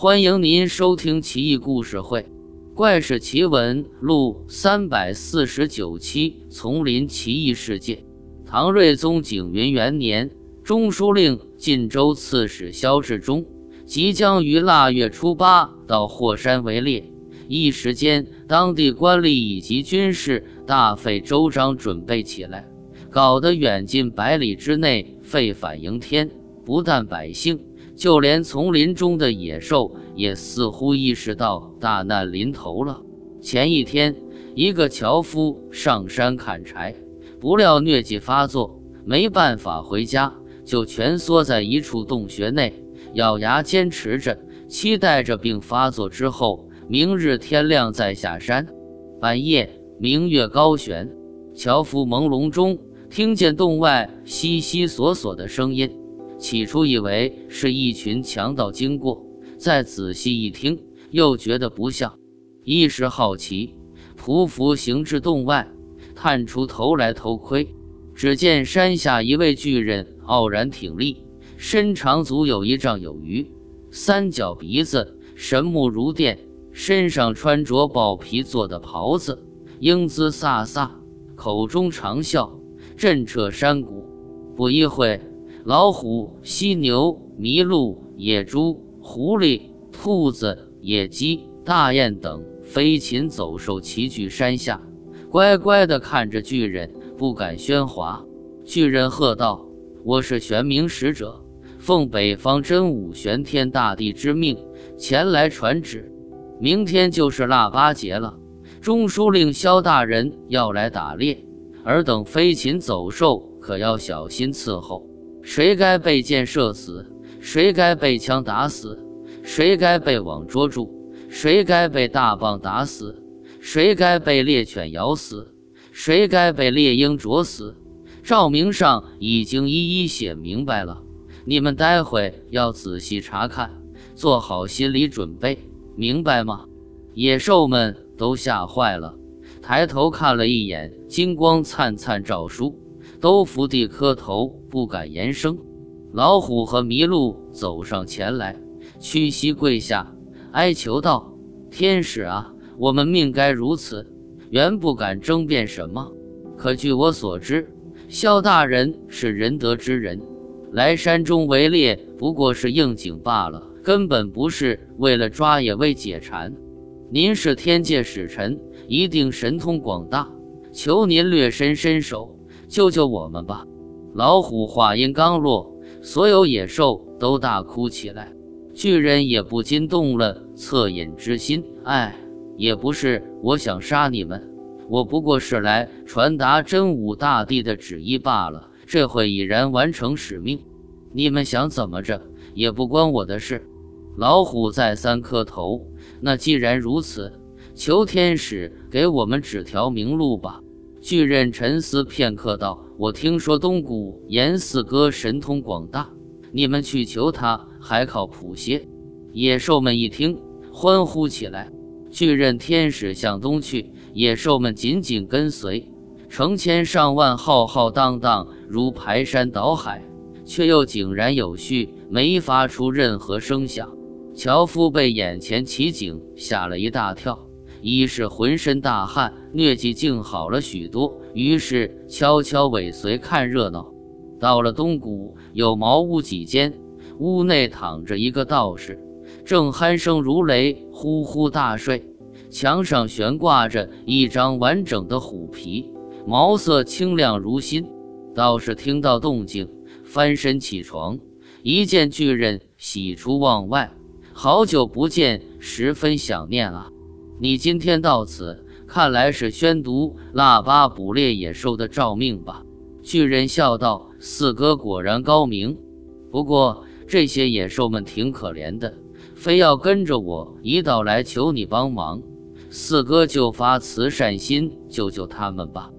欢迎您收听《奇异故事会·怪事奇闻录》三百四十九期《丛林奇异事件》。唐睿宗景云元年，中书令、晋州刺史萧志忠即将于腊月初八到霍山围猎，一时间，当地官吏以及军士大费周章准备起来，搞得远近百里之内沸反盈天。不但百姓。就连丛林中的野兽也似乎意识到大难临头了。前一天，一个樵夫上山砍柴，不料疟疾发作，没办法回家，就蜷缩在一处洞穴内，咬牙坚持着，期待着病发作之后，明日天亮再下山。半夜，明月高悬，樵夫朦胧中听见洞外悉悉索索的声音。起初以为是一群强盗经过，再仔细一听，又觉得不像。一时好奇，匍匐行至洞外，探出头来偷窥。只见山下一位巨人傲然挺立，身长足有一丈有余，三角鼻子，神目如电，身上穿着豹皮做的袍子，英姿飒飒，口中长啸，震彻山谷。不一会。老虎、犀牛、麋鹿、野猪、狐狸、兔子、野鸡、大雁等飞禽走兽齐聚山下，乖乖地看着巨人，不敢喧哗。巨人喝道：“我是玄冥使者，奉北方真武玄天大帝之命前来传旨。明天就是腊八节了，中书令萧大人要来打猎，尔等飞禽走兽可要小心伺候。”谁该被箭射死？谁该被枪打死？谁该被网捉住？谁该被大棒打死？谁该被猎犬咬死？谁该被猎鹰啄死？照明上已经一一写明白了，你们待会要仔细查看，做好心理准备，明白吗？野兽们都吓坏了，抬头看了一眼金光灿灿诏书。都伏地磕头，不敢言声。老虎和麋鹿走上前来，屈膝跪下，哀求道：“天使啊，我们命该如此，原不敢争辩什么。可据我所知，萧大人是仁德之人，来山中围猎不过是应景罢了，根本不是为了抓野味解馋。您是天界使臣，一定神通广大，求您略伸伸手。”救救我们吧！老虎话音刚落，所有野兽都大哭起来，巨人也不禁动了恻隐之心。哎，也不是我想杀你们，我不过是来传达真武大帝的旨意罢了。这会已然完成使命，你们想怎么着也不关我的事。老虎再三磕头，那既然如此，求天使给我们指条明路吧。巨人沉思片刻，道：“我听说东谷严四哥神通广大，你们去求他还靠谱些。”野兽们一听，欢呼起来。巨人天使向东去，野兽们紧紧跟随，成千上万，浩浩荡荡，如排山倒海，却又井然有序，没发出任何声响。樵夫被眼前奇景吓了一大跳。一是浑身大汗，疟疾竟好了许多，于是悄悄尾随看热闹。到了东谷，有茅屋几间，屋内躺着一个道士，正鼾声如雷，呼呼大睡。墙上悬挂着一张完整的虎皮，毛色清亮如新。道士听到动静，翻身起床，一见巨人，喜出望外，好久不见，十分想念啊。你今天到此，看来是宣读腊八捕猎野兽的诏命吧？巨人笑道：“四哥果然高明。不过这些野兽们挺可怜的，非要跟着我一道来求你帮忙。四哥就发慈善心，救救他们吧。”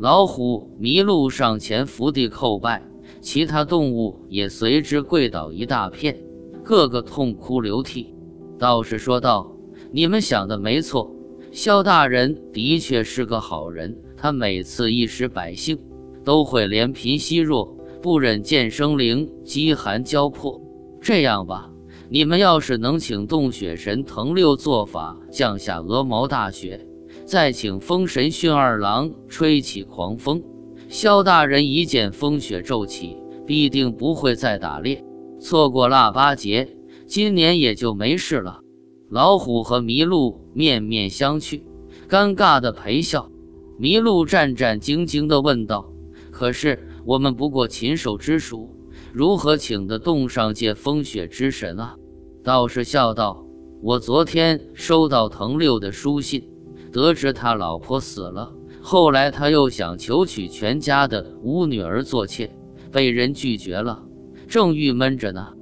老虎、麋鹿上前伏地叩拜，其他动物也随之跪倒一大片，个个痛哭流涕。道士说道。你们想的没错，萧大人的确是个好人。他每次一时百姓，都会怜贫惜弱，不忍见生灵饥寒交迫。这样吧，你们要是能请洞雪神腾六做法降下鹅毛大雪，再请风神驯二郎吹起狂风，萧大人一见风雪骤起，必定不会再打猎。错过腊八节，今年也就没事了。老虎和麋鹿面面相觑，尴尬的陪笑。麋鹿战战兢兢地问道：“可是我们不过禽兽之属，如何请得动上界风雪之神啊？”道士笑道：“我昨天收到藤六的书信，得知他老婆死了。后来他又想求娶全家的五女儿做妾，被人拒绝了，正郁闷着呢。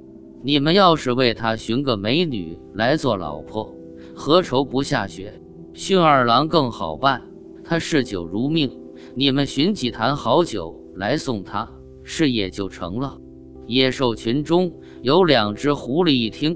你们要是为他寻个美女来做老婆，何愁不下雪？驯二郎更好办。”他嗜酒如命，你们寻几坛好酒来送他，事业就成了。野兽群中有两只狐狸，一听，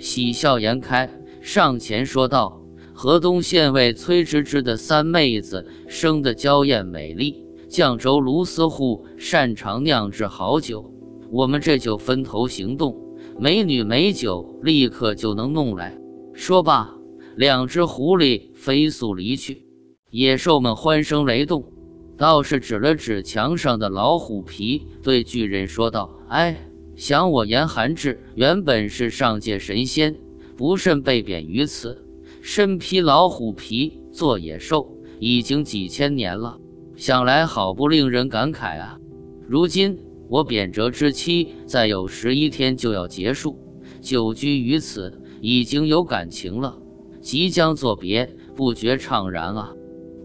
喜笑颜开，上前说道：“河东县尉崔芝芝的三妹子生得娇艳美丽，绛州卢思户擅长酿制好酒，我们这就分头行动，美女美酒立刻就能弄来。”说罢，两只狐狸飞速离去。野兽们欢声雷动，道士指了指墙上的老虎皮，对巨人说道：“哎，想我严寒志原本是上界神仙，不慎被贬于此，身披老虎皮做野兽，已经几千年了。想来好不令人感慨啊！如今我贬谪之期再有十一天就要结束，久居于此已经有感情了，即将作别，不觉怅然啊。”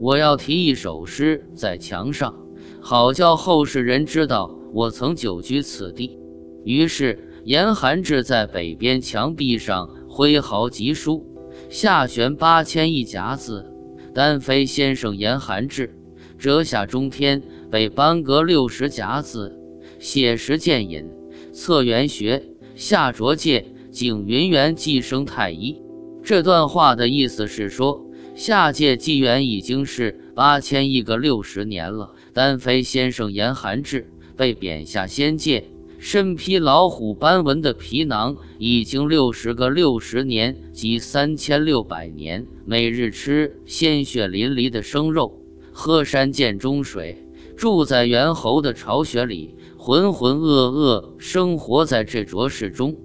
我要题一首诗在墙上，好叫后世人知道我曾久居此地。于是严寒志在北边墙壁上挥毫疾书，下悬八千一甲子，单飞先生严寒志，折下中天北班阁六十甲子，写实剑引策元学，下浊界景云元寄生太医。这段话的意思是说。下界纪元已经是八千亿个六十年了。丹飞先生严寒志被贬下仙界，身披老虎斑纹的皮囊，已经六十个六十年，即三千六百年。每日吃鲜血淋漓的生肉，喝山涧中水，住在猿猴的巢穴里，浑浑噩噩生活在这浊世中。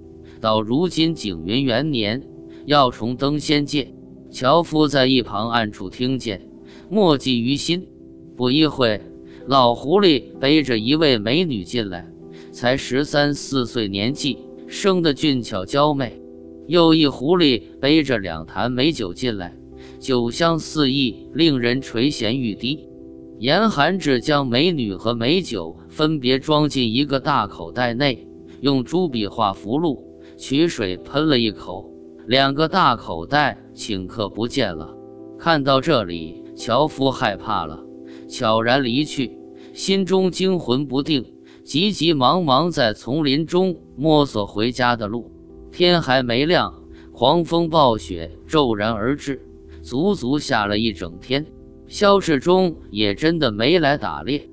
到如今景云元年，要重登仙界。樵夫在一旁暗处听见，默记于心。不一会，老狐狸背着一位美女进来，才十三四岁年纪，生得俊俏娇媚。又一狐狸背着两坛美酒进来，酒香四溢，令人垂涎欲滴。严寒只将美女和美酒分别装进一个大口袋内，用朱笔画符箓，取水喷了一口。两个大口袋顷刻不见了。看到这里，樵夫害怕了，悄然离去，心中惊魂不定，急急忙忙在丛林中摸索回家的路。天还没亮，狂风暴雪骤然而至，足足下了一整天。萧志忠也真的没来打猎，